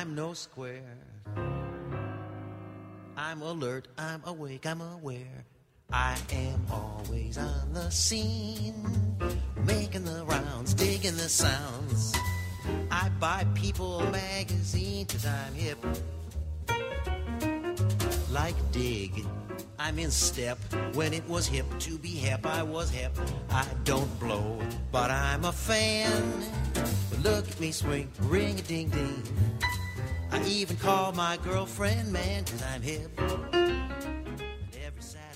I'm no square. I'm alert. I'm awake. I'm aware. I am always on the scene, making the rounds, digging the sounds. I buy People magazine cause I'm hip. Like Dig, I'm in step. When it was hip to be hip, I was hip. I don't blow, but I'm a fan. Look at me swing, ring a ding ding. I even call my girlfriend man cause I'm hip.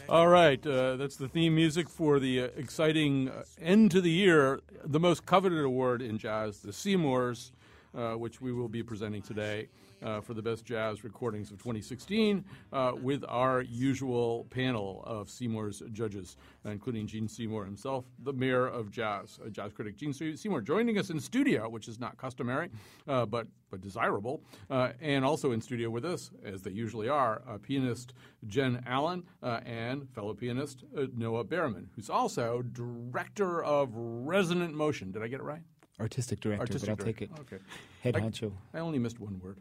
All right, uh, that's the theme music for the uh, exciting uh, end to the year, the most coveted award in jazz, the Seymours, uh, which we will be presenting today uh, for the best jazz recordings of 2016, uh, with our usual panel of Seymour's judges, including Gene Seymour himself, the mayor of jazz, a jazz critic Gene Seymour, joining us in studio, which is not customary, uh, but but desirable, uh, and also in studio with us, as they usually are, uh, pianist Jen Allen uh, and fellow pianist uh, Noah Baerman, who's also director of Resonant Motion. Did I get it right? Artistic director, Artistic but I'll director. take it. Okay. Head I- honcho. I only missed one word.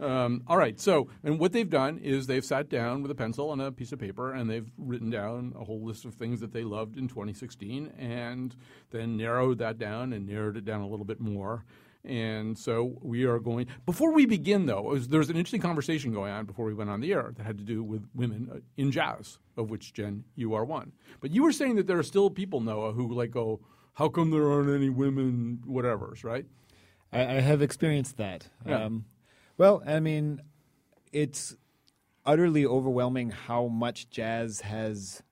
Um, all right. So, and what they've done is they've sat down with a pencil and a piece of paper and they've written down a whole list of things that they loved in 2016 and then narrowed that down and narrowed it down a little bit more. And so we are going. Before we begin, though, was, there was an interesting conversation going on before we went on the air that had to do with women uh, in jazz, of which Jen, you are one. But you were saying that there are still people, Noah, who like go, "How come there aren't any women, whatever's?" Right? I, I have experienced that. Yeah. Um, well, I mean, it's utterly overwhelming how much jazz has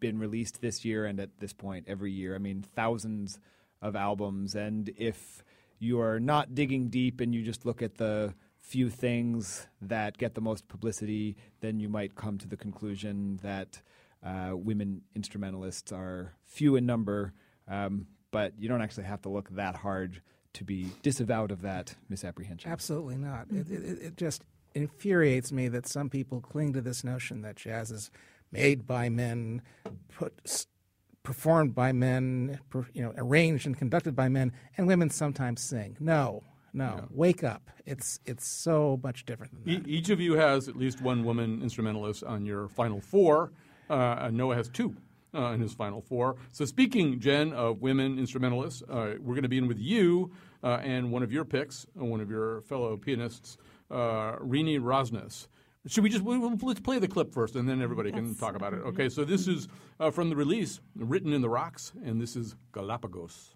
been released this year and at this point every year. I mean, thousands of albums. And if you are not digging deep and you just look at the few things that get the most publicity, then you might come to the conclusion that uh, women instrumentalists are few in number. Um, but you don't actually have to look that hard to be disavowed of that misapprehension. Absolutely not. It, it, it just infuriates me that some people cling to this notion that jazz is made by men, put, performed by men, per, you know, arranged and conducted by men, and women sometimes sing. No, no, wake up. It's it's so much different than E- that. each of you has at least one woman instrumentalist on your final four. Uh, Noah has two uh, in his final four. So, speaking, Jen, of women instrumentalists, uh, we're going to be in with you uh, and one of your picks, uh, one of your fellow pianists, uh, Renee Rosnes. Should we just we- we'll- let's play the clip first, and then everybody can talk about it. Okay, so this is uh, from the release, written in the rocks, and this is Galapagos.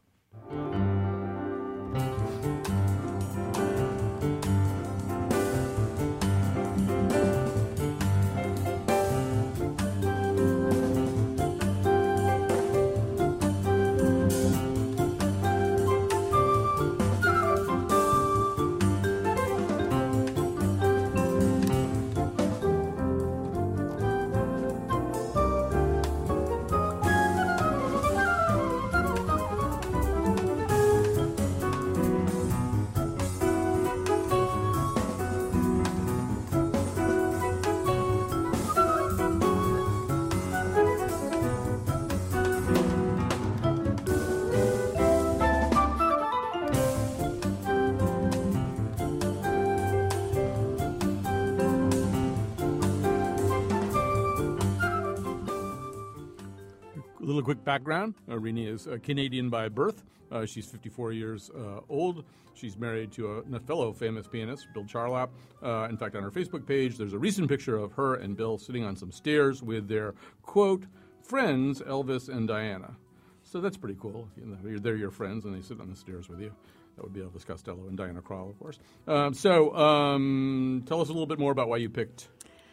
Background. Uh, Renee is uh, Canadian by birth. Uh, she's 54 years uh, old. She's married to a, a fellow famous pianist, Bill Charlap. Uh, in fact, on her Facebook page, there's a recent picture of her and Bill sitting on some stairs with their, quote, friends, Elvis and Diana. So that's pretty cool. You know, they're your friends and they sit on the stairs with you. That would be Elvis Costello and Diana Krall, of course. Um, so um, tell us a little bit more about why you picked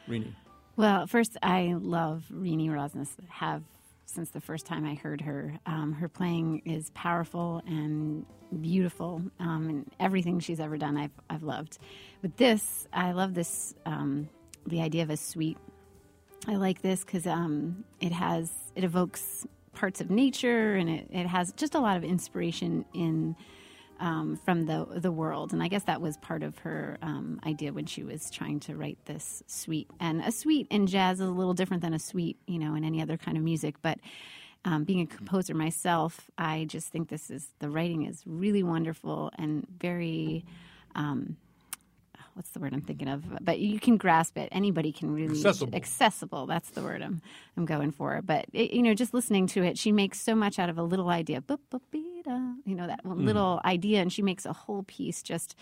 Renee. Well, first, I love Renee Rosnes. Have since the first time I heard her. Um, her playing is powerful and beautiful, um, and everything she's ever done, I've I've loved. But this, I love this. Um, the idea of a suite. I like this because um, it has it evokes parts of nature, and it, it has just a lot of inspiration in. Um, from the the world, and I guess that was part of her um, idea when she was trying to write this suite. And a suite in jazz is a little different than a suite, you know, in any other kind of music. But um, being a composer myself, I just think this is the writing is really wonderful and very. Um, what's the word I'm thinking of? But you can grasp it. Anybody can really Accessible. accessible. That's the word I'm I'm going for. But it, you know, just listening to it, she makes so much out of a little idea. Boop, boop, bee, da. You know that one little idea, and she makes a whole piece just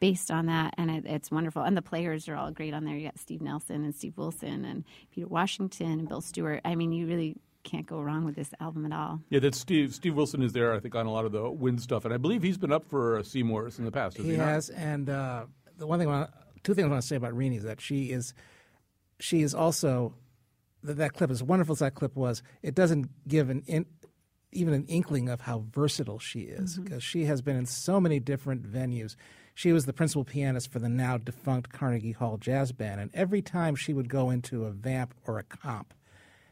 based on that, and it, it's wonderful. And the players are all great on there. You got Steve Nelson and Steve Wilson and Peter Washington and Bill Stewart. I mean, you really can't go wrong with this album at all. Yeah, that's Steve. Steve Wilson is there, I think, on a lot of the wind stuff, and I believe he's been up for uh, Seymour's in the past. Has he, He not? has, and uh, the one thing, I want, two things I want to say about Renee is that she is, she is also, that, that clip, as wonderful as that clip was, it doesn't give an in, even an inkling of how versatile she is mm-hmm. because she has been in so many different venues. She was the principal pianist for the now defunct Carnegie Hall Jazz Band, and every time she would go into a vamp or a comp,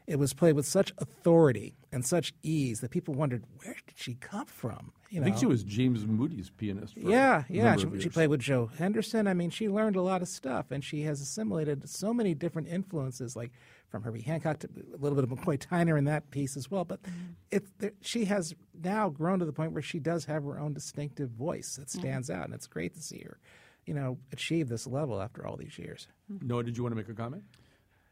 it was played with such authority and such ease that people wondered where did she come from. You I think she was James Moody's pianist. For Yeah, a yeah. number She, of she played with Joe Henderson. I mean, she learned a lot of stuff, and she has assimilated so many different influences, like from Herbie Hancock to a little bit of McCoy Tyner in that piece as well. But mm-hmm. it, there, she has now grown to the point where she does have her own distinctive voice that mm-hmm. stands out, and it's great to see her, you know, achieve this level after all these years. Mm-hmm. Noah, did you want to make a comment?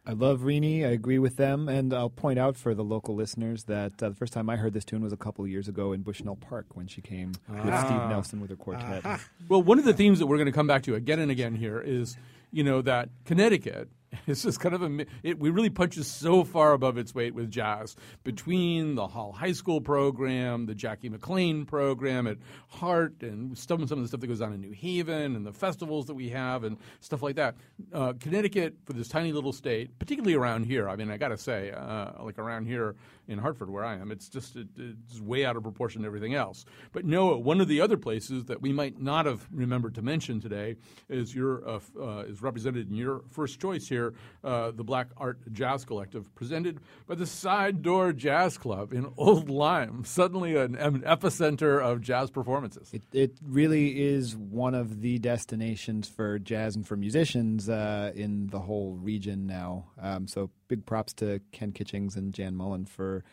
I love Renee. I agree with them, and I'll point out for the local listeners that uh, the first time I heard this tune was a couple of years ago in Bushnell Park when she came with ah. Steve Nelson with her quartet. Well, one of the themes that we're going to come back to again and again here is, you know, that Connecticut is just kind of a. It, we really punches so far above its weight with jazz between the Hall High School program, the Jackie McLean program at Hart, and some some of the stuff that goes on in New Haven and the festivals that we have and stuff like that. Uh, Connecticut, for this tiny little state, particularly around here. I mean, I got to say, uh, like around here in Hartford, where I am, it's just it, it's way out of proportion to everything else. But no, one of the other places that we might not have remembered to mention today is your uh, uh, is represented in your first choice here, uh, the Black Art Jazz Collective, presented by the Side Door Jazz Club in Old Lyme. Suddenly, an, an epicenter of jazz performances. It, it really is one of the destinations for jazz and for musicians uh, in the whole region now. Um, so big props to Ken Kitchings and Jan Mullen for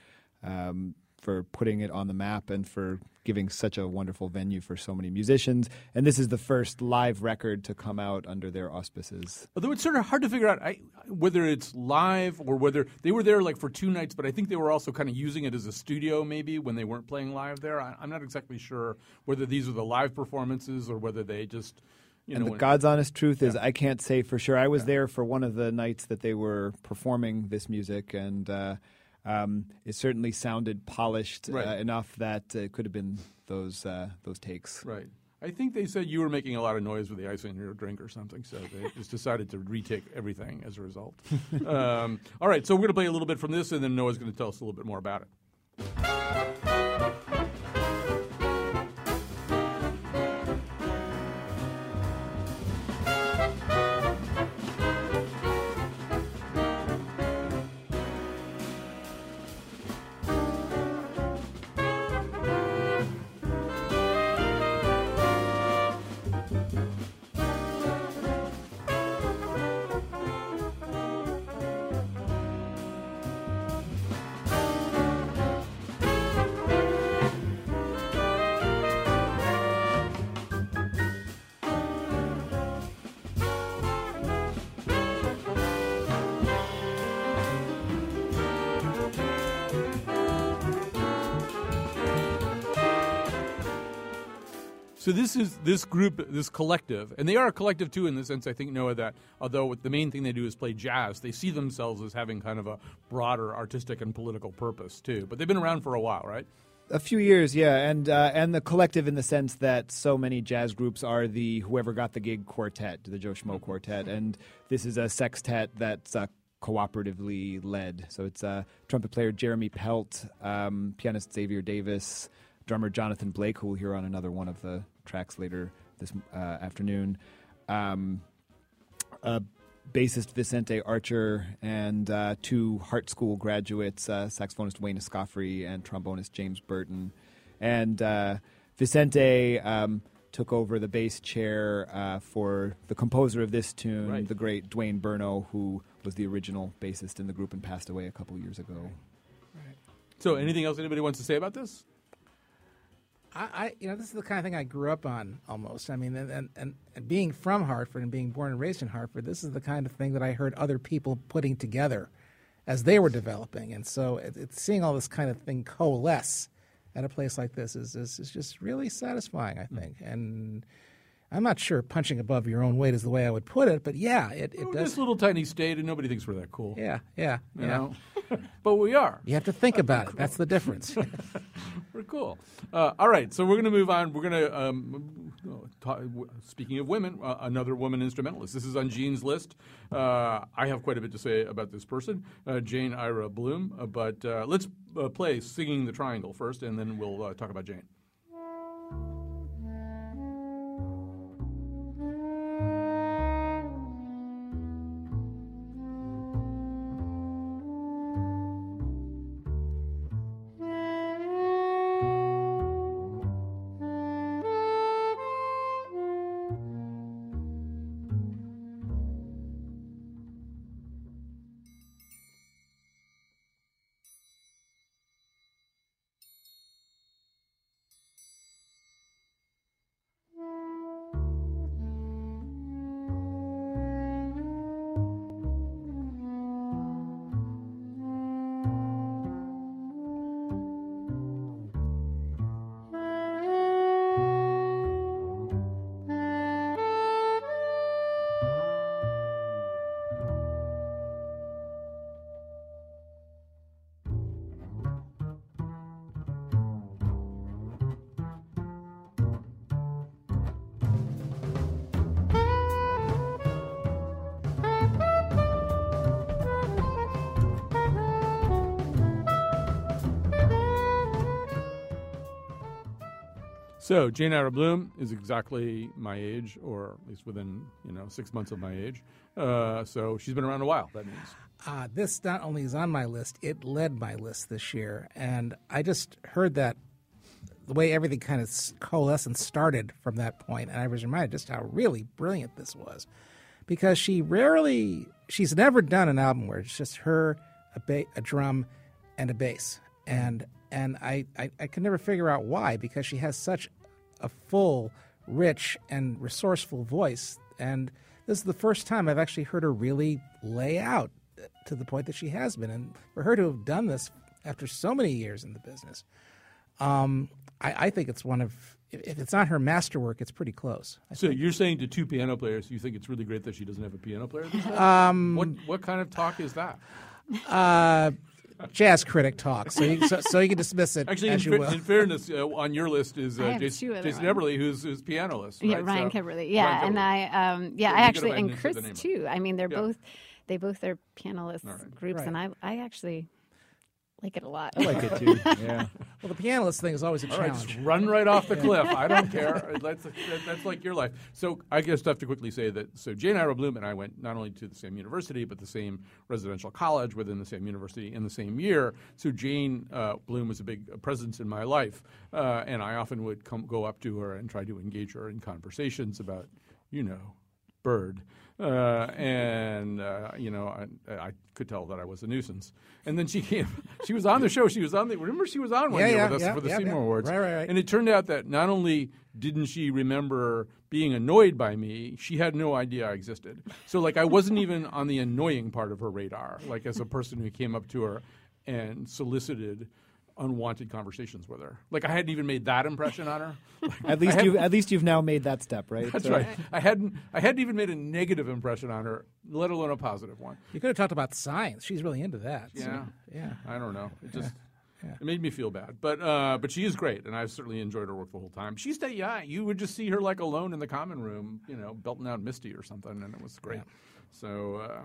um, for putting it on the map and for giving such a wonderful venue for so many musicians. And this is the first live record to come out under their auspices. Although it's sort of hard to figure out I, whether it's live or whether they were there like for two nights, but I think they were also kind of using it as a studio maybe when they weren't playing live there. I, I'm not exactly sure whether these are the live performances or whether they just, you and know, the God's honest truth is, I can't say for sure. I was there for one of the nights that they were performing this music, and uh, um, it certainly sounded polished Right. uh, enough that it could have been those uh, those takes. Right. I think they said you were making a lot of noise with the ice in your drink or something, so they just decided to retake everything as a result. um, all right, so we're going to play a little bit from this, and then Noah's going to tell us a little bit more about it. So this is this group, this collective, and they are a collective too in the sense I think Noah that although the main thing they do is play jazz, they see themselves as having kind of a broader artistic and political purpose too. But they've been around for a while, right? A few years, yeah, and uh, and the collective in the sense that so many jazz groups are the whoever got the gig quartet, the Joe Schmo quartet, and this is a sextet that's uh, cooperatively led. So it's uh, trumpet player Jeremy Pelt, um, pianist Xavier Davis, drummer Jonathan Blake, who we'll hear on another one of the tracks later this uh, afternoon. Um, uh, bassist Vicente Archer and uh, two Hart School graduates, uh, saxophonist Wayne Escoffery and trombonist James Burton. And uh, Vicente um, took over the bass chair uh, for the composer of this tune, Right. the great Dwayne Burno, who was the original bassist in the group and passed away a couple years ago. So, anything else anybody wants to say about this? I, I, you know, this is the kind of thing I grew up on almost. I mean, and, and, and, being from Hartford and being born and raised in Hartford, this is the kind of thing that I heard other people putting together as they were developing. And so it, it's seeing all this kind of thing coalesce at a place like this is, is, is just really satisfying, I hmm. think. And I'm not sure punching above your own weight is the way I would put it, but yeah, it, it We're does. this little tiny state, and nobody thinks we're that cool. Yeah, yeah, You yeah. know? but we are. You have to think about it. That's the difference. We're cool. Uh, all right, so we're going to move on. We're going to, um, talk, speaking of women, uh, another woman instrumentalist. This is on Gene's list. Uh, I have quite a bit to say about this person, uh, Jane Ira Bloom. Uh, but uh, let's play Singing the Triangle first, and then we'll talk about Jane. So Jane Ira Bloom is exactly my age, or at least within you know six months of my age. Uh, so she's been around a while. That means. Uh, this not only is on my list, it led my list this year. And I just heard that the way everything kind of and started from that point, and I was reminded just how really brilliant this was. Because she rarely, she's never done an album where it's just her, a, ba- a drum, and a bass. And and I, I, I can never figure out why, because she has such a full, rich, and resourceful voice. And this is the first time I've actually heard her really lay out to the point that she has been. And for her to have done this after so many years in the business, um, I, I think it's one of, if if it's not her masterwork, it's pretty close. I So think. you're saying to two piano players, you think it's really great that she doesn't have a piano player? Um, what what kind of talk is that? Uh, jazz critic talk, so you, so, so you can dismiss it Actually, in, as you fa- will. in fairness, uh, on your list is uh, Jason, two Jason ones. Eberle, who's who's pianolist. Yeah, right? Ryan So- Kimberly. Yeah, Ryan and Kimberly. I, um, yeah, Yeah, I actually, and had to say Chris too. I mean, they're Yeah. both, they both are pianist right. groups, Right. and I, I actually like it a lot. I like it too. Yeah. well, the pianist thing is always a All right, challenge. just run right off the cliff. I don't care. That's, that's like your life. So I just have to quickly say that. So Jane Ira Bloom and I went not only to the same university, but the same residential college within the same university in the same year. So Jane uh, Bloom was a big presence in my life, uh, and I often would come go up to her and try to engage her in conversations about, you know, Bird. Uh, and uh, you know, I, I could tell that I was a nuisance. And then she came. She was on the show. She was on the. Remember, she was on one Yeah, year yeah, with us yeah, for the Seymour. Awards. Right, right, right. And it turned out that not only didn't she remember being annoyed by me, she had no idea I existed. So like I wasn't even on the annoying part of her radar, like as a person who came up to her and solicited unwanted conversations with her. Like I hadn't even made that impression on her. At least you had- at least you've now made that step, right? That's So- right. I hadn't I hadn't even made a negative impression on her, let alone a positive one. You could have talked about science. She's really into that. so, Yeah. yeah. I don't know. It just it made me feel bad. But uh, but she is great, and I've certainly enjoyed her work the whole time. She's that yeah. You would just see her like alone in the common room, you know, belting out Misty or something, and it was great. So. Uh,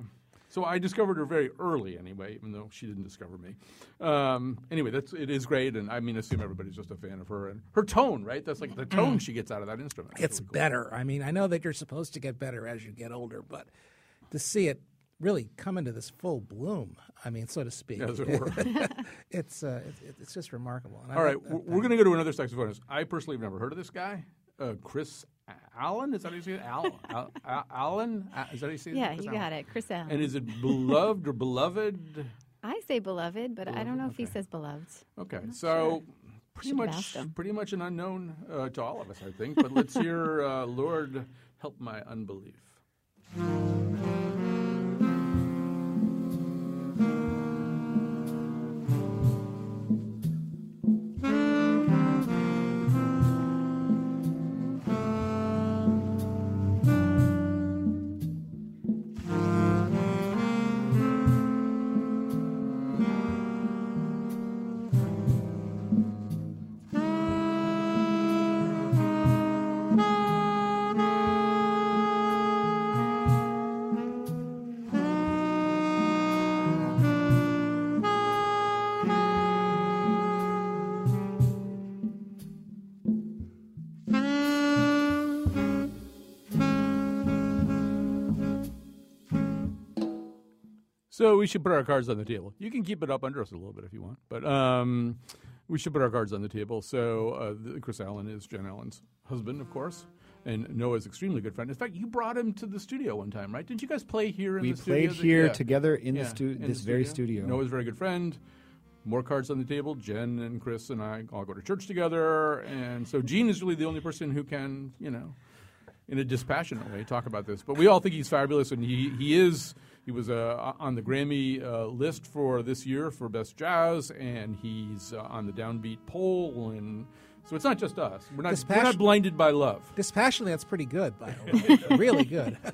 So I discovered her very early, anyway, even though she didn't discover me. Um, anyway, that's it is great, and I mean, I assume everybody's just a fan of her and her tone, right? That's like the tone she gets out of that instrument. That's It's really cool. better. I mean, I know that you're supposed to get better as you get older, but to see it really come into this full bloom, I mean, so to speak, As it were. it's uh, it, it's just remarkable. And I All right, that- we're, we're going to go to another saxophonist. I personally have never heard of this guy, uh, Chris Allen. Is that how you say it? Al, Al, Al, Allen? Is that how you say it? Yeah, Chris you Allen. got it, Chris Allen. And is it beloved or beloved? I say beloved, but I don't know if he says beloved. Okay, so pretty Should much, pretty much an unknown uh, to all of us, I think. But let's hear uh, "Lord Help My Unbelief." So we should put our cards on the table. You can keep it up under us a little bit if you want, but um, we should put our cards on the table. So uh, the, Chris Allen is Jen Allen's husband, of course, and Noah's extremely good friend. In fact, you brought him to the studio one time, right? Didn't you guys play here in We the studio? played here Yeah. together in the Yeah, stu- in the this very studio. Noah's a very good friend. More cards on the table. Jen and Chris and I all go to church together, and so Gene is really the only person who can, you know, in a dispassionate way talk about this. But we all think he's fabulous, and he he is. He was uh, on the Grammy uh, list for this year for best jazz, and he's uh, on the downbeat poll, and so it's not just us. We're not, we're not blinded by love. dispassionately, that's pretty good, by the way. really good.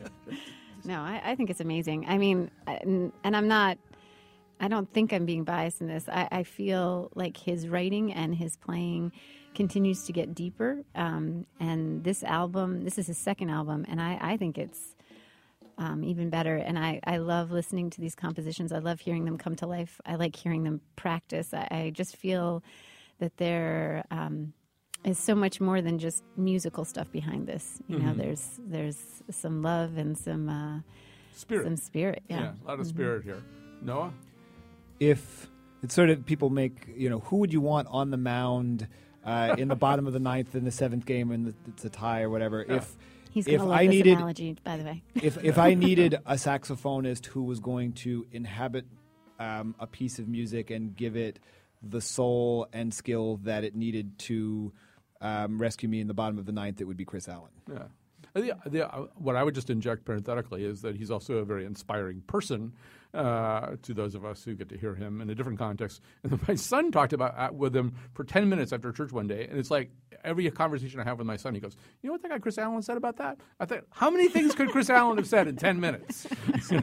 No, I, I think it's amazing. I mean, and, and I'm not. I don't think I'm being biased in this. I, I feel like his writing and his playing continues to get deeper. Um, and this album, this is his second album, and I, I think it's um, even better. And I, I love listening to these compositions. I love hearing them come to life. I like hearing them practice. I, I just feel that there um, is so much more than just musical stuff behind this. You know, there's there's some love and some uh, Spirit, some spirit. Yeah. yeah, a lot of spirit here. Noah, if it's sort of people make you know who would you want on the mound uh, in the bottom of the ninth in the seventh game and it's a tie or whatever if He's if gonna love I this needed analogy, by the way. if if I needed a saxophonist who was going to inhabit um, a piece of music and give it the soul and skill that it needed to um, rescue me in the bottom of the ninth, it would be Chris Allen. Yeah. The, the, uh, what I would just inject parenthetically is that he's also a very inspiring person uh, to those of us who get to hear him in a different context. And my son talked about uh, with him for ten minutes after church one day, and it's like every conversation I have with my son, he goes, "You know what that guy Chris Allen said about that?" I thought, how many things could Chris Allen have said in ten minutes?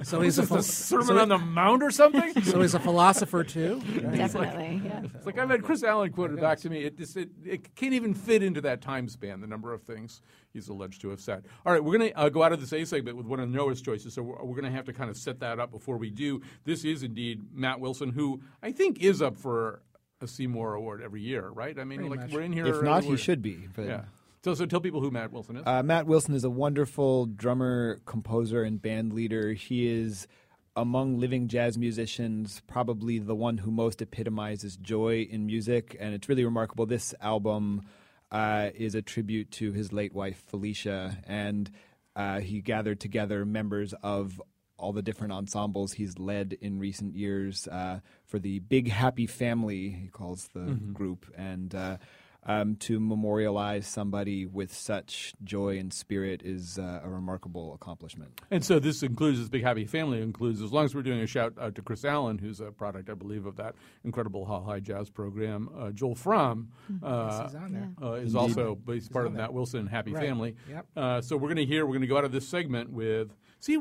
So he's a Is this phil- a sermon on the mount or something? so he's a philosopher too. Definitely. yeah. It's like I've had Chris Allen quoted back to me. It, just, it, it can't even fit into that time span, the number of things he's alleged to have said. All right, we're going to uh, go out of this A segment with one of Noah's choices, so we're, we're going to have to kind of set that up before we do. This is indeed Matt Wilson, who I think is up for a Seymour Award every year, right? I mean, Pretty like much. we're in here. If not, he should be. But Yeah. So, so tell people who Matt Wilson is. Uh, Matt Wilson is a wonderful drummer, composer, and band leader. He is among living jazz musicians, probably the one who most epitomizes joy in music, and it's really remarkable. This album uh, is a tribute to his late wife Felicia, and uh, he gathered together members of all the different ensembles he's led in recent years uh, for the Big Happy Family, he calls the group, and uh, um, to memorialize somebody with such joy and spirit is uh, a remarkable accomplishment. And so this includes this big happy family includes as long as we're doing a shout out to Chris Allen, who's a product, I believe, of that incredible Hall High Jazz program. Uh, Joel Frahm uh, he's on there. uh, is also he's part of that Wilson Happy Right. Family. Yep. Uh, so we're going to hear we're going to go out of this segment with see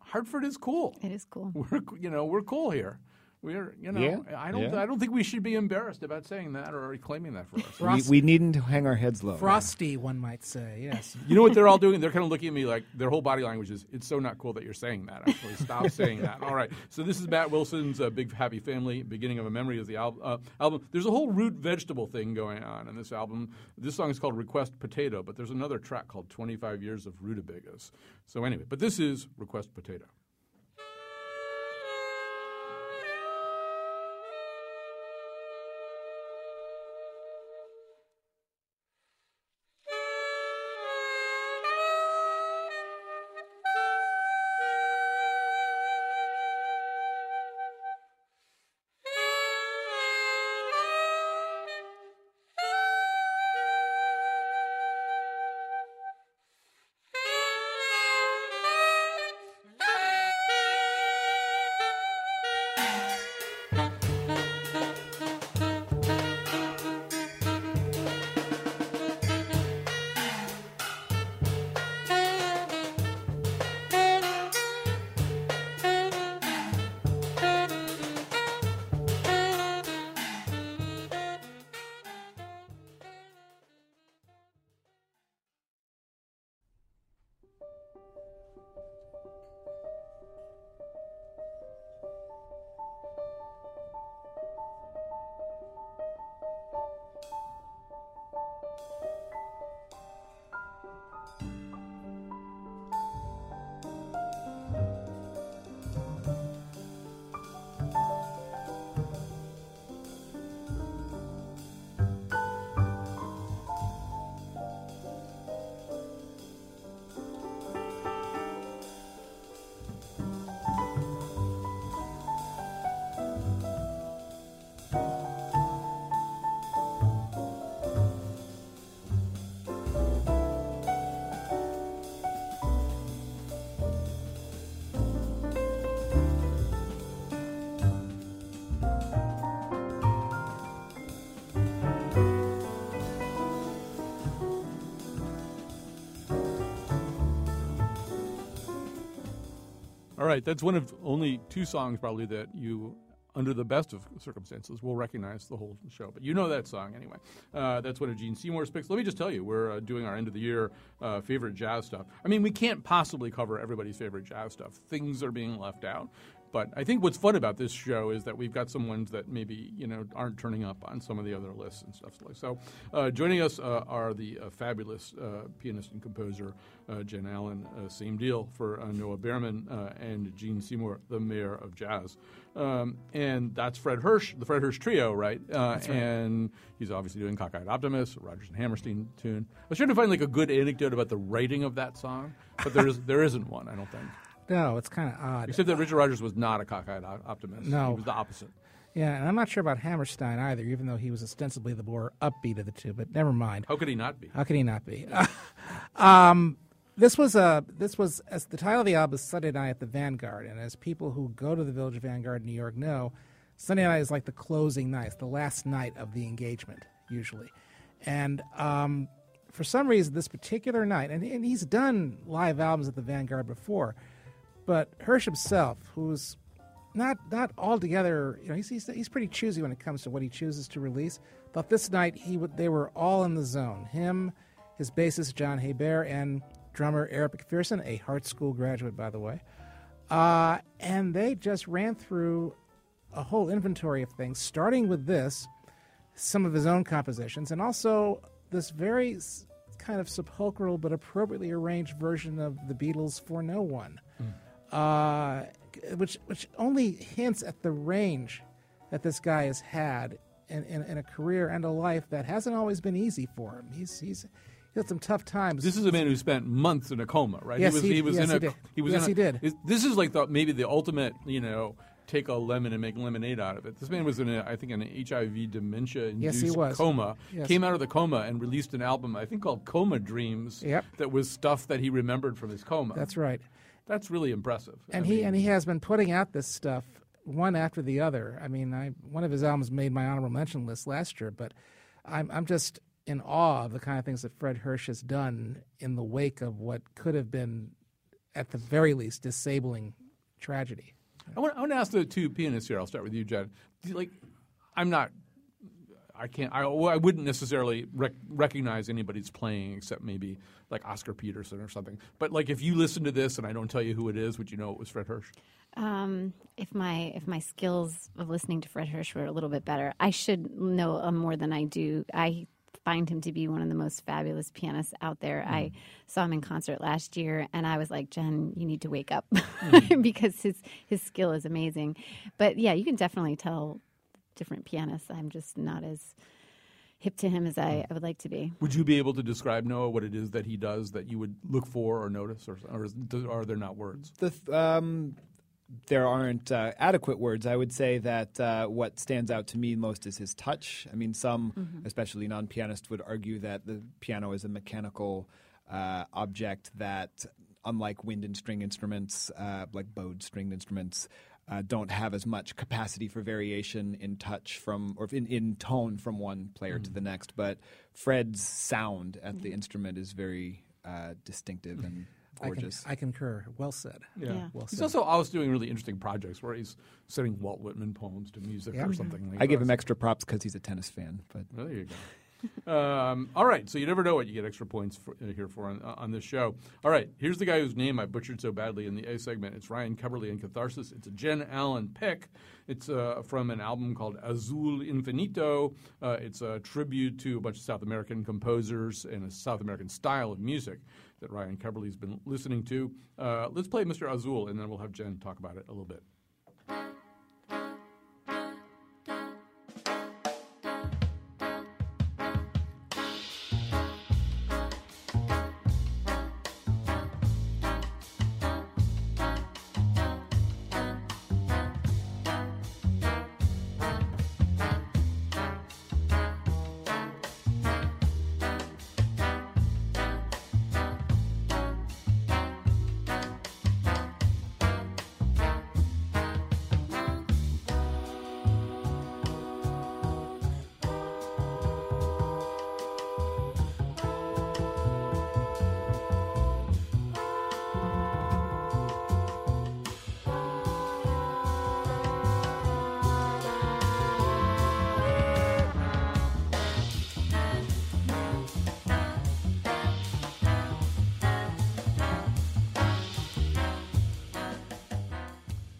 Hartford is cool. It is cool. We're you know we're cool here. We're, you know, Yeah, I don't, yeah. I don't think we should be embarrassed about saying that or claiming that for us. We, we needn't hang our heads low. Frosty, one might say. Yes. You know what they're all doing? They're kind of looking at me like their whole body language is, it's so not cool that you're saying that, actually. Stop saying that. All right. So this is Matt Wilson's uh, Big Happy Family, Beginning of a Memory is the al- uh, album. There's a whole root vegetable thing going on in this album. This song is called Request Potato, but there's another track called 25 Years of Rutabagas. So anyway, but this is Request Potato. All right, that's one of only two songs probably that you, under the best of circumstances, will recognize the whole show. But you know that song anyway. Uh, that's one of Gene Seymour's picks. Let me just tell you, we're uh, doing our end of the year uh, favorite jazz stuff. I mean, we can't possibly cover everybody's favorite jazz stuff. Things are being left out. But I think what's fun about this show is that we've got some ones that maybe you know aren't turning up on some of the other lists and stuff like so. Uh, joining us uh, are the uh, fabulous uh, pianist and composer uh, Jen Allen. Uh, same deal for uh, Noah Baerman uh, and Gene Seymour, the mayor of jazz. Um, and that's Fred Hersch, the Fred Hersch trio, right? Uh, And he's obviously doing Cockeyed Optimist, Rodgers and Hammerstein tune. I was trying to find like a good anecdote about the writing of that song, but there is there isn't one, I don't think. No, it's kind of odd. Except that Richard Rodgers was not a cockeyed optimist. No. He was the opposite. Yeah, and I'm not sure about Hammerstein either, even though he was ostensibly the more upbeat of the two. But never mind. How could he not be? How could he not be? um, this was a this was as the title of the album is Sunday Night at the Vanguard, and as people who go to the Village Vanguard in New York know, Sunday night is like the closing night, it's the last night of the engagement usually, and um, for some reason this particular night, and, and he's done live albums at the Vanguard before, but Hersch himself, who's not not altogether. You know, he's, he's he's pretty choosy when it comes to what he chooses to release. Thought this night he they were all in the zone. Him, his bassist John Hebert, and drummer Eric McPherson, a Hart School graduate by the way, uh, and they just ran through a whole inventory of things, starting with this, some of his own compositions, and also this very kind of sepulchral but appropriately arranged version of the Beatles for No One uh, which which only hints at the range that this guy has had in, in, in a career and a life that hasn't always been easy for him. He's he's he had some tough times. This is a man who spent months in a coma, right? Yes, he was. he- was yes, in he a. did. was Yes, a, he did. This is like the maybe the ultimate, you know, take a lemon and make lemonade out of it. This man was in, a, I think, an HIV dementia-induced Yes, he coma. Yes. Came out of the coma and released an album, I think, called Coma Dreams. Yep. That was stuff that he remembered from his coma. That's right. That's really impressive. And I he mean, and he has been putting out this stuff one after the other. I mean, I one of his albums made my honorable mention list last year, but I'm I'm just in awe of the kind of things that Fred Hersch has done in the wake of what could have been, at the very least, disabling tragedy. I want, I want to ask the two pianists here. I'll start with you, Jen. You, like, I'm not. I can't. I, well, I wouldn't necessarily rec- recognize anybody's playing except maybe like Oscar Peterson or something. But like, if you listen to this and I don't tell you who it is, would you know it was Fred Hersch? Um, if my if my skills of listening to Fred Hersch were a little bit better, I should know uh, more than I do. I find him to be one of the most fabulous pianists out there. Mm. I saw him in concert last year, and I was like, Jen, you need to wake up mm. because his his skill is amazing. But yeah, you can definitely tell different pianists. I'm just not as hip to him as I, I, would like to be. Would you be able to describe Noah what it is that he does that you would look for or notice, or, or is, are there not words? The um, there aren't uh, adequate words. I would say that uh, what stands out to me most is his touch. I mean, some, mm-hmm. especially non pianists, would argue that the piano is a mechanical uh, object that, unlike wind and string instruments, uh, like bowed stringed instruments, uh, don't have as much capacity for variation in touch from or in, in tone from one player mm-hmm. to the next. But Fred's sound at mm-hmm. the instrument is very uh, distinctive and gorgeous. I, can, I concur. Well said. Yeah. yeah. Well he's also always doing really interesting projects where he's setting Walt Whitman poems to music yeah. or something. Like I give him extra props because he's a tennis fan. But there you go. Um, all right, so you never know what you get extra points for, uh, here for on, uh, on, this show. All right, here's the guy whose name I butchered so badly in the A segment. It's Ryan Keberle and Catharsis. It's a Jen Allen pick. It's uh, from an album called Azul Infinito. Uh, it's a tribute to a bunch of South American composers and a South American style of music that Ryan Keberle's been listening to. Uh, let's play Mr. Azul, and then we'll have Jen talk about it a little bit.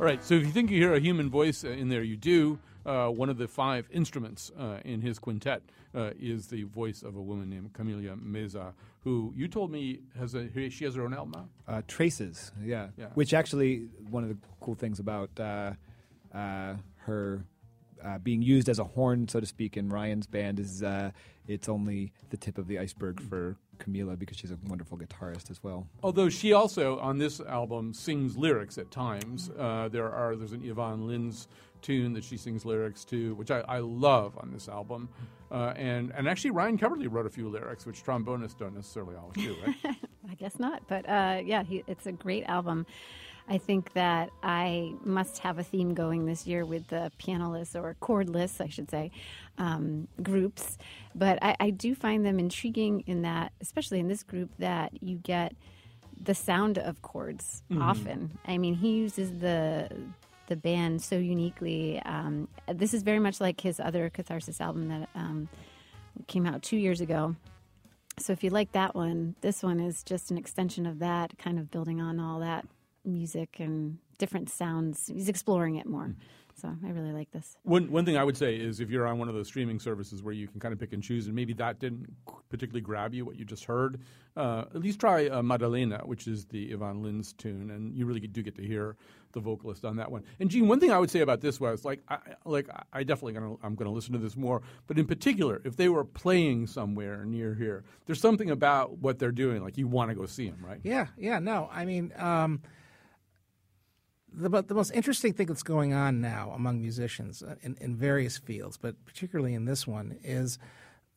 Right. So if you think you hear a human voice uh, in there, you do. Uh, one of the five instruments uh, in his quintet uh, is the voice of a woman named Camila Meza, who you told me has a she has her own album out. Uh, Traces, yeah. yeah. Which actually one of the cool things about uh, her being used as a horn, so to speak, in Ryan's band is it's only the tip of the iceberg for Camila because she's a wonderful guitarist as well. Although she also on this album sings lyrics at times. Uh, there are there's an Ivan Lins tune that she sings lyrics to, which I, I love on this album. Uh, and and actually Ryan Keberle wrote a few lyrics, which trombonists don't necessarily always do, right? I guess not, but uh, yeah, he, it's a great album. I think that I must have a theme going this year with the pianoless or chordless, I should say, um, groups. But I, I do find them intriguing in that, especially in this group, that you get the sound of chords mm-hmm. often. I mean, he uses the the band so uniquely. Um, this is very much like his other Catharsis album that um, came out two years ago. So if you like that one, this one is just an extension of that, kind of building on all that music and different sounds. He's exploring it more. So I really like this. One one thing I would say is if you're on one of those streaming services where you can kind of pick and choose, and maybe that didn't particularly grab you what you just heard, uh, at least try uh, Madalena, which is the Ivan Lins tune, and you really do get to hear the vocalist on that one. And Gene, one thing I would say about this was like, I, like I definitely gonna I'm going to listen to this more, but in particular, if they were playing somewhere near here, there's something about what they're doing like you want to go see them, right? Yeah, yeah. No, I mean. Um, the, but the most interesting thing that's going on now among musicians uh, in, in various fields, but particularly in this one, is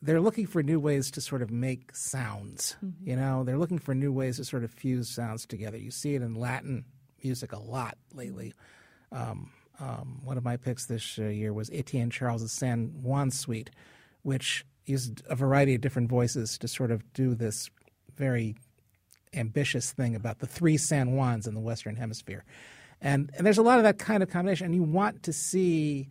they're looking for new ways to sort of make sounds. Mm-hmm. You know, they're looking for new ways to sort of fuse sounds together. You see it in Latin music a lot lately. Um, um, one of my picks this uh, year was Etienne Charles' San Juan Suite, which used a variety of different voices to sort of do this very ambitious thing about the three San Juans in the Western Hemisphere and and there's a lot of that kind of combination. And you want to see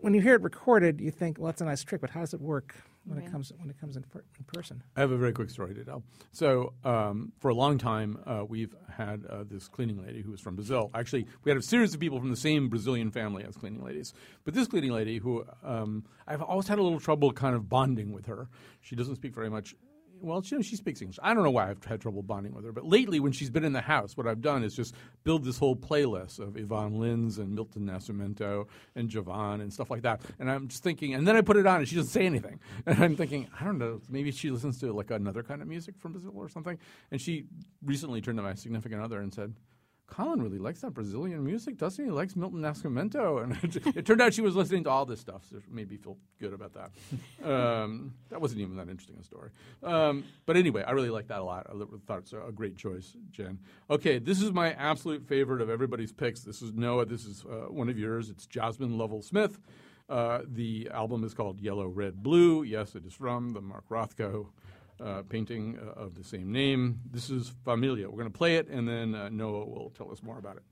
when you hear it recorded, you think, well, that's a nice trick, but how does it work when it comes when it comes in, per, in person? I have a very quick story to tell. So, um, for a long time, uh, we've had uh, this cleaning lady who was from Brazil. Actually, we had a series of people from the same Brazilian family as cleaning ladies. But this cleaning lady, who um, I've always had a little trouble kind of bonding with her. She doesn't speak very much well, she, she speaks English. I don't know why I've had trouble bonding with her, but lately, when she's been in the house, what I've done is just build this whole playlist of Ivan Lins and Milton Nascimento and Djavan and stuff like that. And I'm just thinking, and then I put it on, and she doesn't say anything. And I'm thinking, I don't know, maybe she listens to like another kind of music from Brazil or something. And she recently turned to my significant other and said, Colin really likes that Brazilian music, doesn't he? He likes Milton Nascimento. And it, it, turned out she was listening to all this stuff, so it made me feel good about that. Um, that wasn't even that interesting a story. Um, but anyway, I really like that a lot. I thought it's a great choice, Jen. Okay, this is my absolute favorite of everybody's picks. This is Noah. This is uh, one of yours. It's Jasmine Lovell Smith. Uh, the album is called Yellow, Red, Blue. Yes, it is from the Mark Rothko uh, painting uh, of the same name. This is Familia. We're going to play it, and then uh, Noah will tell us more about it.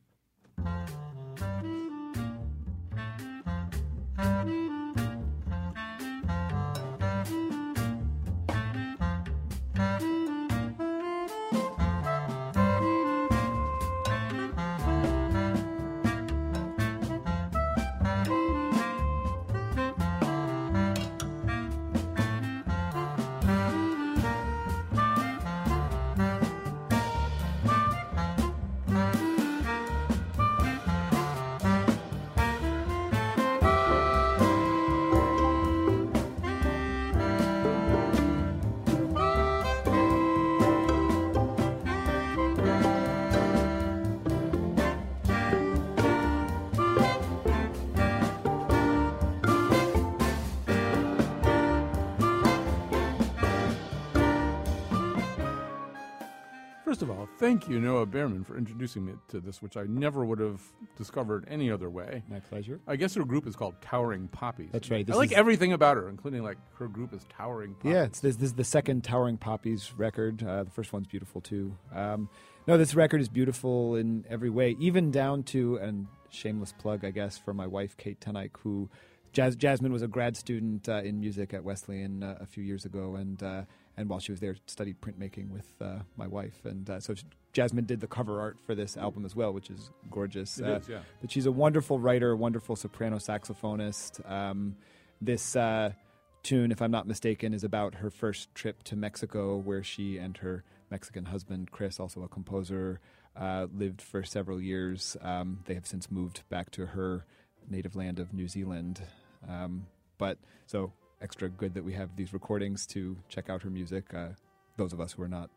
Thank you, Noah Baerman, for introducing me to this, which I never would have discovered any other way. My pleasure. I guess her group is called Towering Poppies. That's right. This I like everything about her, including like her group is Towering Poppies. Yeah, this, this, is the second Towering Poppies record. Uh, the first one's beautiful too. Um, no, this record is beautiful in every way, even down to and shameless plug, I guess, for my wife Kate TenEyck, who Jas- Jasmine was a grad student uh, in music at Wesleyan uh, a few years ago, and uh, and while she was there, studied printmaking with uh, my wife. And uh, so Jasmine did the cover art for this album as well, which is gorgeous. It uh, is, yeah. But she's a wonderful writer, wonderful soprano saxophonist. Um, this uh, tune, if I'm not mistaken, is about her first trip to Mexico, where she and her Mexican husband, Chris, also a composer, uh, lived for several years. Um, they have since moved back to her native land of New Zealand. Um, but so extra good that we have these recordings to check out her music. Uh, those of us who are not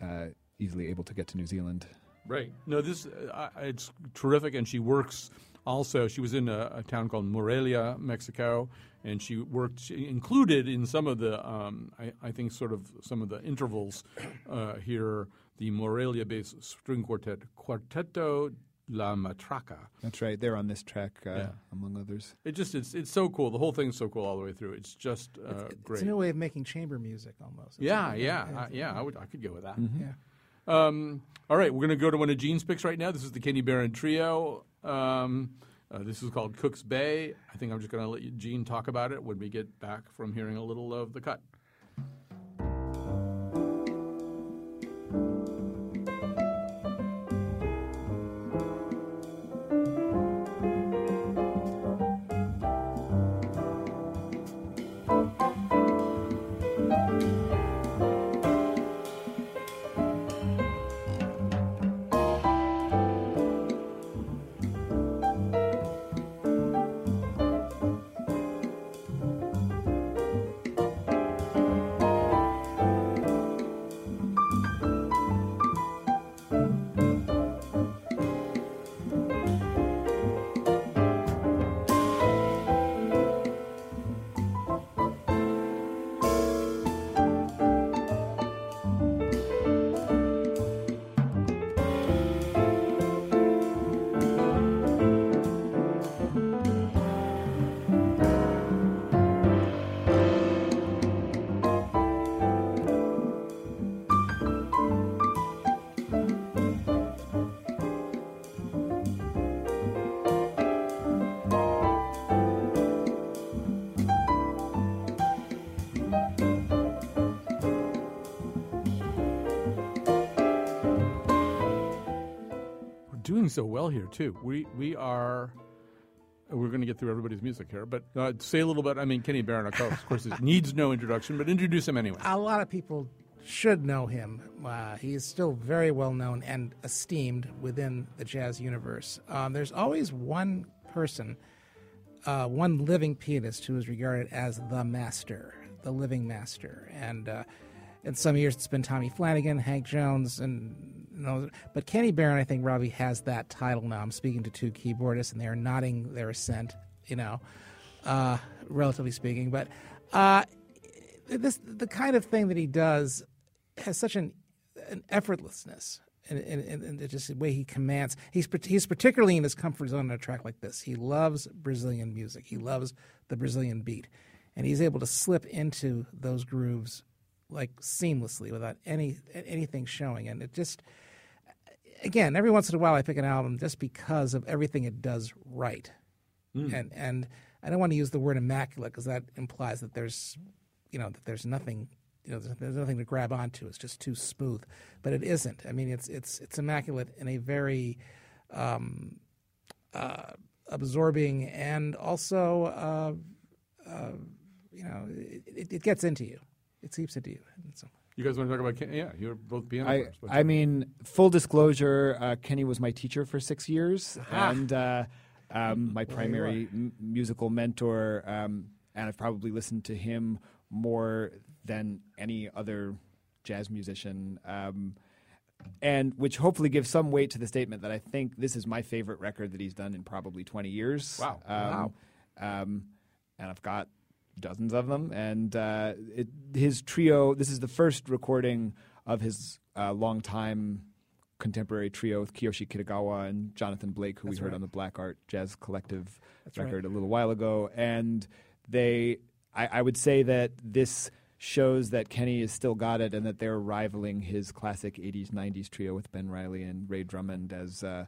uh, easily able to get to New Zealand. Right. No, this uh, it's terrific, and she works. Also, she was in a, a, town called Morelia, Mexico, and she worked she included in some of the, um, I, I, think, sort of some of the intervals uh, here. The Morelia-based string quartet Cuarteto La Matraca. That's right. They're on this track, uh, yeah. among others. It just it's it's so cool. The whole thing's so cool all the way through. It's just uh, it's, great. It's a new way of making chamber music, almost. It's yeah, yeah, uh, yeah. I would I could go with that. Mm-hmm. Yeah. Um, all right, we're going to go to one of Gene's picks right now. This is the Kenny Barron Trio. Um, uh, this is called Cook's Bay. I think I'm just going to let Gene talk about it when we get back from hearing a little of the cut. So well here too. We we are. We're going to get through everybody's music here, but uh, say a little bit. I mean, Kenny Barron, of course, of course, needs no introduction, but introduce him anyway. A lot of people should know him. Uh, he is still very well known and esteemed within the jazz universe. Um, there's always one person, uh, one living pianist who is regarded as the master, the living master. And uh, in some years, it's been Tommy Flanagan, Hank Jones, and you know, but Kenny Barron, I think Robbie has that title now. I'm speaking to two keyboardists, and they are nodding their assent. You know, uh, relatively speaking, but uh, this the kind of thing that he does has such an an effortlessness and just the way he commands. He's he's particularly in his comfort zone on a track like this. He loves Brazilian music. He loves the Brazilian beat, and he's able to slip into those grooves like seamlessly without any anything showing. And it just again, every once in a while, I pick an album just because of everything it does right, mm. and and I don't want to use the word immaculate because that implies that there's you know that there's nothing you know there's, there's, nothing to grab onto. It's just too smooth, but it isn't. I mean, it's it's it's immaculate in a very um, uh, absorbing and also uh, uh, you know it, it, gets into you. It seeps into you. You guys want to talk about Kenny? Yeah, you're both piano I, players. I mean, full disclosure, uh, Kenny was my teacher for six years, ah. and uh, um, my primary m- musical mentor. Um, and I've probably listened to him more than any other jazz musician. Um, and which hopefully gives some weight to the statement that I think this is my favorite record that he's done in probably 20 years. Wow. Um, wow. Um, and I've got dozens of them. And uh, it, his trio, this is the first recording of his uh, longtime contemporary trio with Kiyoshi Kitagawa and Jonathan Blake, who That's we heard right. on the Black Art Jazz Collective That's record right. a little while ago. And they, I, I would say that this shows that Kenny has still got it and that they're rivaling his classic 80s, 90s trio with Ben Riley and Ray Drummond as uh,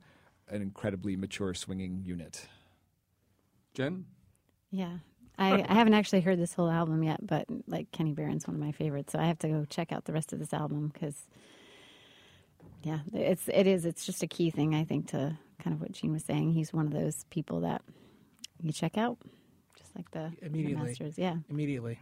an incredibly mature swinging unit. Jen? Yeah. I, I haven't actually heard this whole album yet, but like Kenny Barron's one of my favorites, so I have to go check out the rest of this album because, yeah, it's it is it's just a key thing I think to kind of what Gene was saying. He's one of those people that you check out, just like the, the masters. Yeah, Immediately.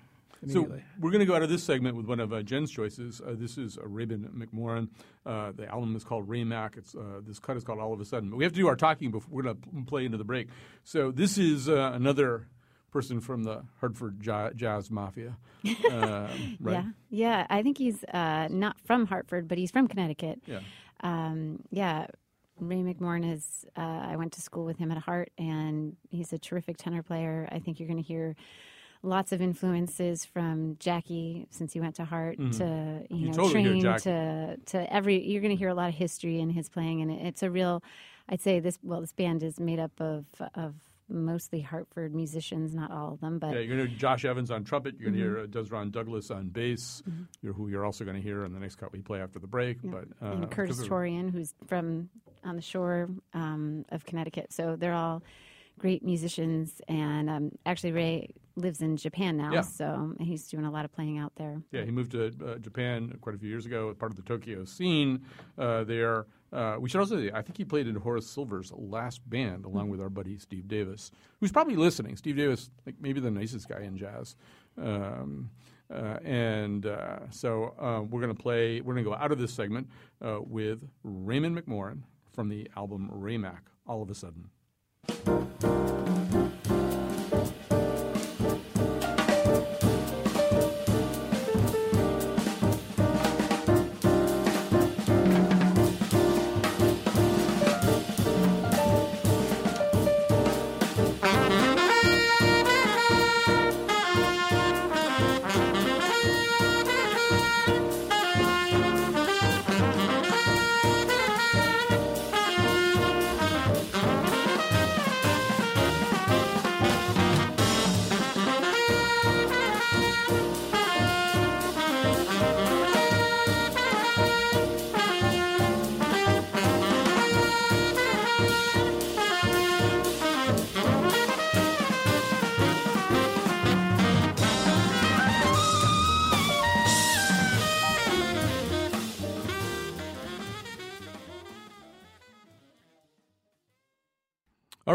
So we're going to go out of this segment with one of uh, Jen's choices. Uh, this is uh, Rabin McMoran. Uh, the album is called Raymac. It's uh, this cut is called All of a Sudden. But we have to do our talking before we're going to play into the break. So this is uh, another person from the Hartford Jazz Mafia, uh, right? yeah, yeah. I think he's uh, not from Hartford, but he's from Connecticut. Yeah. Um, yeah. Ray McMorrin is. Uh, I went to school with him at Hart, and he's a terrific tenor player. I think you're going to hear lots of influences from Jackie since he went to Hart to you, Mm-hmm. You know totally train to to every. You're going to hear a lot of history in his playing, and it, it's a real. I'd say this. Well, this band is made up of of mostly Hartford musicians, not all of them, but Yeah, you're going to hear Josh Evans on trumpet. You're going to Mm-hmm. hear uh, Dezron Douglas on bass, you're, who you're also going to hear in the next cut we play after the break. But uh, and Curtis Torian, who's from on the shore um, of Connecticut. So they're all great musicians. And um, actually, Ray lives in Japan now, Yeah. so he's doing a lot of playing out there. Yeah, he moved to uh, Japan quite a few years ago, part of the Tokyo scene uh, there. Uh, we should also I think he played in Horace Silver's last band along with our buddy Steve Davis, who's probably listening. Steve Davis, like maybe the nicest guy in jazz. Um, uh, and uh, so uh, we're going to play, we're going to go out of this segment uh, with Raymond McMoran from the album Raymac, All of a Sudden.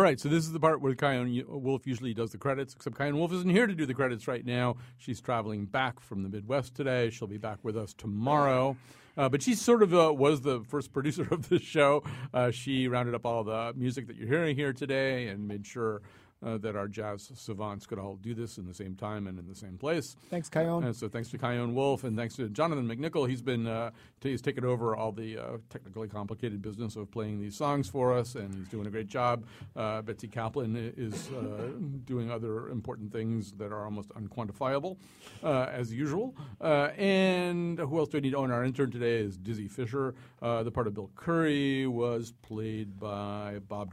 Right, so this is the part where Chion Wolf usually does the credits, except Chion Wolf isn't here to do the credits right now. She's traveling back from the Midwest today. She'll be back with us tomorrow. Uh, but she sort of uh, was the first producer of the show. Uh, she rounded up all the music that you're hearing here today and made sure uh, that our jazz savants could all do this in the same time and in the same place. Thanks, Chion. And so thanks to Chion Wolf and thanks to Jonathan McNicol. He's been uh, t- he's taken over all the uh, technically complicated business of playing these songs for us, and he's doing a great job. Uh, Betsy Kaplan is uh, doing other important things that are almost unquantifiable, uh, as usual. Uh, and who else do we need? Oh, and our intern today is Dizzy Fisher. Uh, the part of Bill Curry was played by Bob.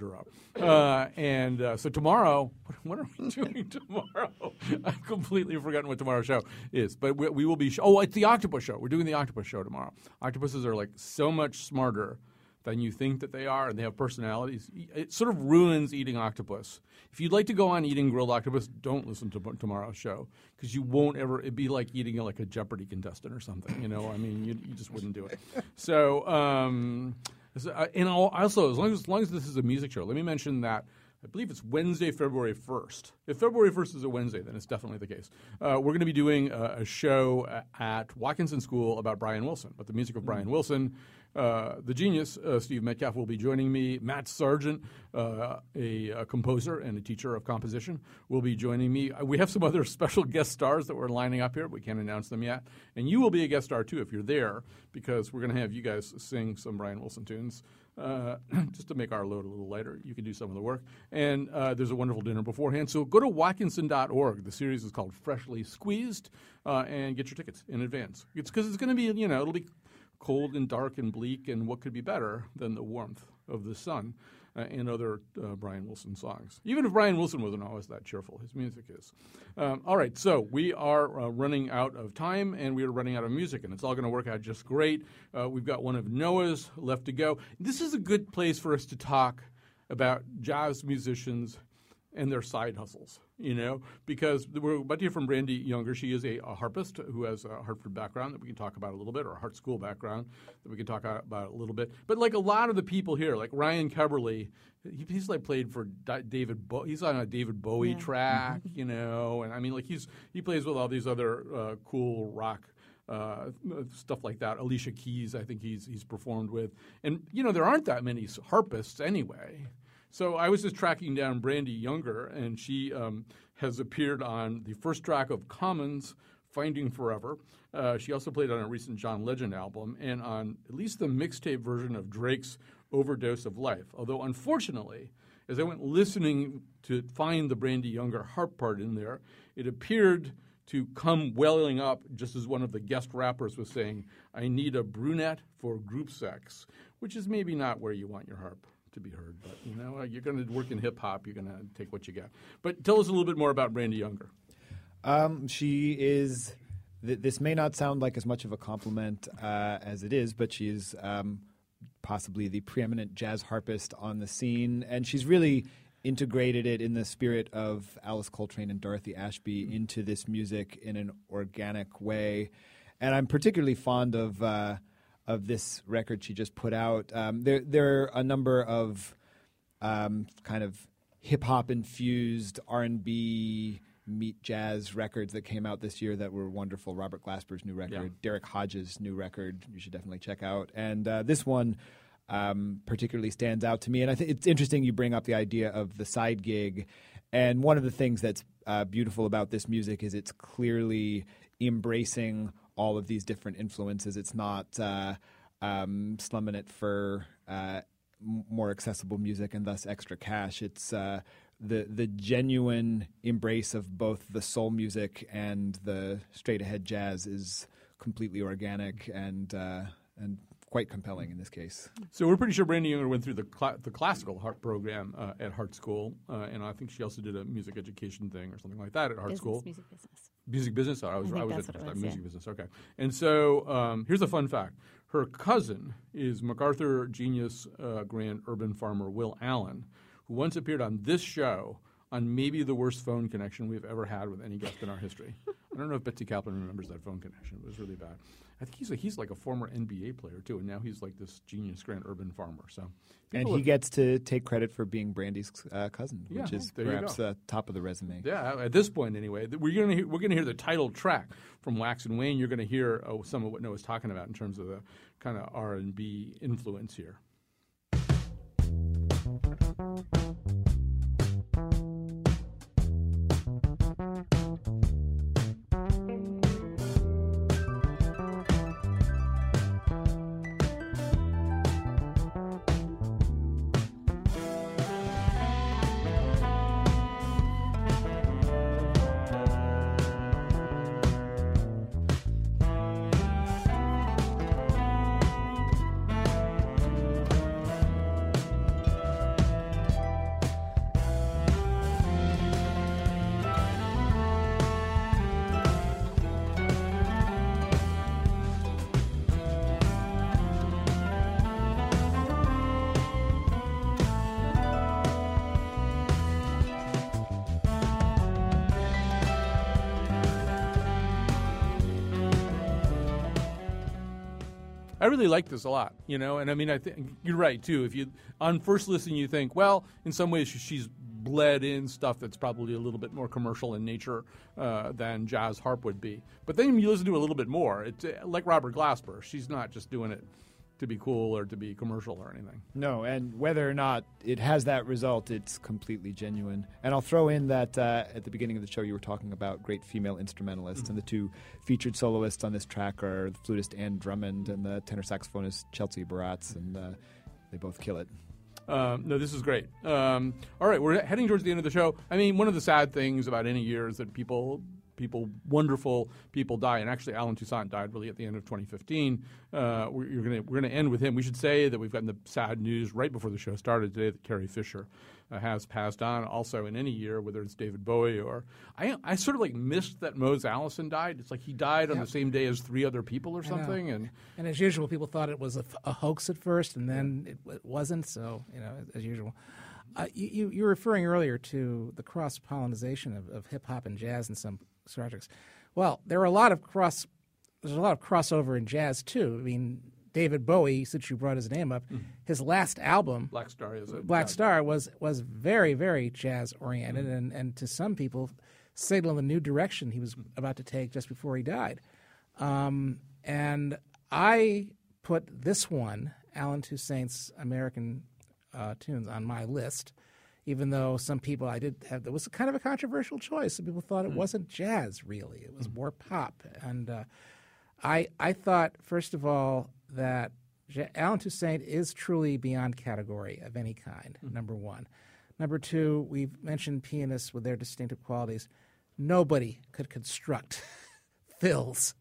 Uh, and uh, so tomorrow, what are we doing tomorrow? I've completely forgotten what tomorrow's show is. But we, we will be. Sh- oh, it's the Octopus Show. We're doing the Octopus Show tomorrow. Octopuses are like so much smarter than you think that they are, and they have personalities. It sort of ruins eating octopus. If you'd like to go on eating grilled octopus, don't listen to tomorrow's show because you won't ever. It'd be like eating like a Jeopardy contestant or something. You know, I mean, you, you just wouldn't do it. So, um, so, uh, and I'll- also as long as, as long as this is a music show, let me mention that. I believe it's Wednesday, February 1st. If February 1st is a Wednesday, then it's definitely the case. Uh, we're going to be doing a, a show at Watkinson School about Brian Wilson, about the music of Brian Wilson. Uh, the genius, uh, Steve Metcalf, will be joining me. Matt Sargent, uh, a, a composer and a teacher of composition, will be joining me. Uh, We have some other special guest stars that we're lining up here. We can't announce them yet. And you will be a guest star too if you're there, because we're going to have you guys sing some Brian Wilson tunes uh, just to make our load a little lighter. You can do some of the work. And uh, there's a wonderful dinner beforehand. So go to watkinson.org. The series is called Freshly Squeezed, uh, and get your tickets in advance. It's because it's going to be, you know, it'll be cold and dark and bleak, and what could be better than the warmth of the sun uh, and other uh, Brian Wilson songs? Even if Brian Wilson wasn't always that cheerful, his music is. Um, all right, so we are uh, running out of time and we are running out of music, and it's all going to work out just great. Uh, we've got one of Noah's left to go. This is a good place for us to talk about jazz musicians and their side hustles, you know, because we're about to hear from Brandee Younger. She is a, a harpist who has a Hartford background that we can talk about a little bit, or a Hart School background that we can talk about a little bit. But like a lot of the people here, like Ryan Keberle, he, he's like played for David. Bo- he's on a David Bowie track, you know, and I mean, like he's he plays with all these other uh, cool rock uh, stuff like that. Alicia Keys, I think he's he's performed with, and you know there aren't that many harpists anyway. So I was just tracking down Brandee Younger, and she um, has appeared on the first track of Common's, Finding Forever. Uh, she also played on a recent John Legend album and on at least the mixtape version of Drake's Overdose of Life. Although, unfortunately, as I went listening to find the Brandee Younger harp part in there, it appeared to come welling up just as one of the guest rappers was saying, I need a brunette for group sex, which is maybe not where you want your harp to be heard. But, you know, you're going to work in hip hop, you're going to take what you get. But tell us a little bit more about Brandee Younger. Um, she is. Th- this may not sound like as much of a compliment uh, as it is, but she is um, possibly the preeminent jazz harpist on the scene, and she's really integrated it in the spirit of Alice Coltrane and Dorothy Ashby into this music in an organic way. And I'm particularly fond of uh, of this record she just put out. Um, there there are a number of um, kind of hip hop infused R and B meet jazz records that came out this year that were wonderful. Robert Glasper's new record, Yeah. Derrick Hodge's new record, you should definitely check out. And uh, this one um, particularly stands out to me. And I think it's interesting you bring up the idea of the side gig. And one of the things that's uh, beautiful about this music is it's clearly embracing all of these different influences. It's not uh, um, slumming it for uh, more accessible music and thus extra cash. It's uh, the the genuine embrace of both the soul music and the straight ahead jazz is completely organic and uh, and quite compelling in this case. So we're pretty sure Brandee Younger went through the cla- the classical harp program uh, at Hart School, uh, and I think she also did a music education thing or something like that at Hart Business, School. music business. Music business. I was I think was at was, music yeah. business. Okay. And so um, here's a fun fact: her cousin is MacArthur Genius uh, Grant urban farmer Will Allen, who once appeared on this show on maybe the worst phone connection we've ever had with any guest in our history. I don't know if Betsy Kaplan remembers that phone connection. It was really bad. I think he's a, he's like a former NBA player too, and now he's like this genius grand urban farmer. So, And he gets to take credit for being Brandee's uh, cousin, Yeah, which is perhaps the top of the resume. Yeah, at this point anyway, we're gonna hear, we're gonna hear the title track from Wax and Wane. You're gonna hear uh, some of what Noah's talking about in terms of the kind of R and B influence here. I really like this a lot, you know, and I mean, I think you're right too. If you on first listen, you think, well, in some ways she's bled in stuff that's probably a little bit more commercial in nature uh, than jazz harp would be. But then you listen to a little bit more. It's like Robert Glasper. She's not just doing it to be cool or to be commercial or anything. No, and whether or not it has that result, it's completely genuine. And I'll throw in that uh, at the beginning of the show, you were talking about great female instrumentalists, and the two featured soloists on this track are the flutist Anne Drummond and the tenor saxophonist Chelsea Baratz, and uh, they both kill it. Um, no, this is great. Um, all right, we're heading towards the end of the show. I mean, one of the sad things about any year is that people, people, wonderful people die. And actually, Allen Toussaint died really at the end of 2015. Uh, we're gonna, we're going to end with him. We should say that we've gotten the sad news right before the show started today that Carrie Fisher uh, has passed on. Also, in any year, whether it's David Bowie or I, I sort of like missed that Mose Allison died. It's like he died on the same day as three other people or something. And And as usual, people thought it was a hoax at first, and then it, it wasn't. So you know, as usual. Uh, you, you you were referring earlier to the cross pollination of, of hip hop and jazz in some projects. Well, there are a lot of cross. There's a lot of crossover in jazz too. I mean, David Bowie, since you brought his name up, his last album, Black Star is a Black Star was was very very jazz oriented, and and to some people, signaled the new direction he was about to take just before he died. Um, and I put this one, Allen Toussaint's American uh, tunes, on my list. Even though some people I did have, it was kind of a controversial choice. Some people thought it hmm. wasn't jazz really; it was hmm. more pop. And uh, I I thought first of all that Allen Toussaint is truly beyond category of any kind. Hmm. Number one. Number two, we've mentioned pianists with their distinctive qualities. Nobody could construct fills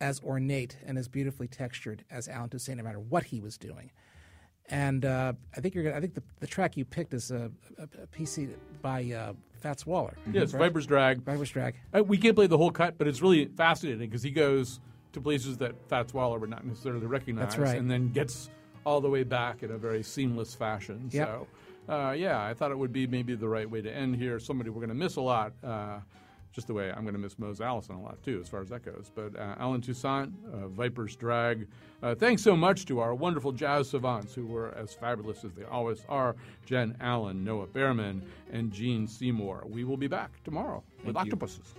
as ornate and as beautifully textured as Allen Toussaint, no matter what he was doing. And uh, I think you're gonna, I think the, the track you picked is a, a, a PC by uh, Fats Waller. yes, right? Viper's Drag. Viper's Drag. Uh, we can't play the whole cut, but it's really fascinating because he goes to places that Fats Waller would not necessarily recognize, That's right. and then gets all the way back in a very seamless fashion. Yep. So, uh, yeah, I thought it would be maybe the right way to end here. Somebody we're going to miss a lot, uh, just the way I'm going to miss Mose Allison a lot too, as far as that goes. But uh, Allen Toussaint, uh, Viper's Drag. Uh, thanks so much to our wonderful jazz savants who were as fabulous as they always are: Jen Allen, Noah Baerman, and Gene Seymour. We will be back tomorrow with you. octopuses.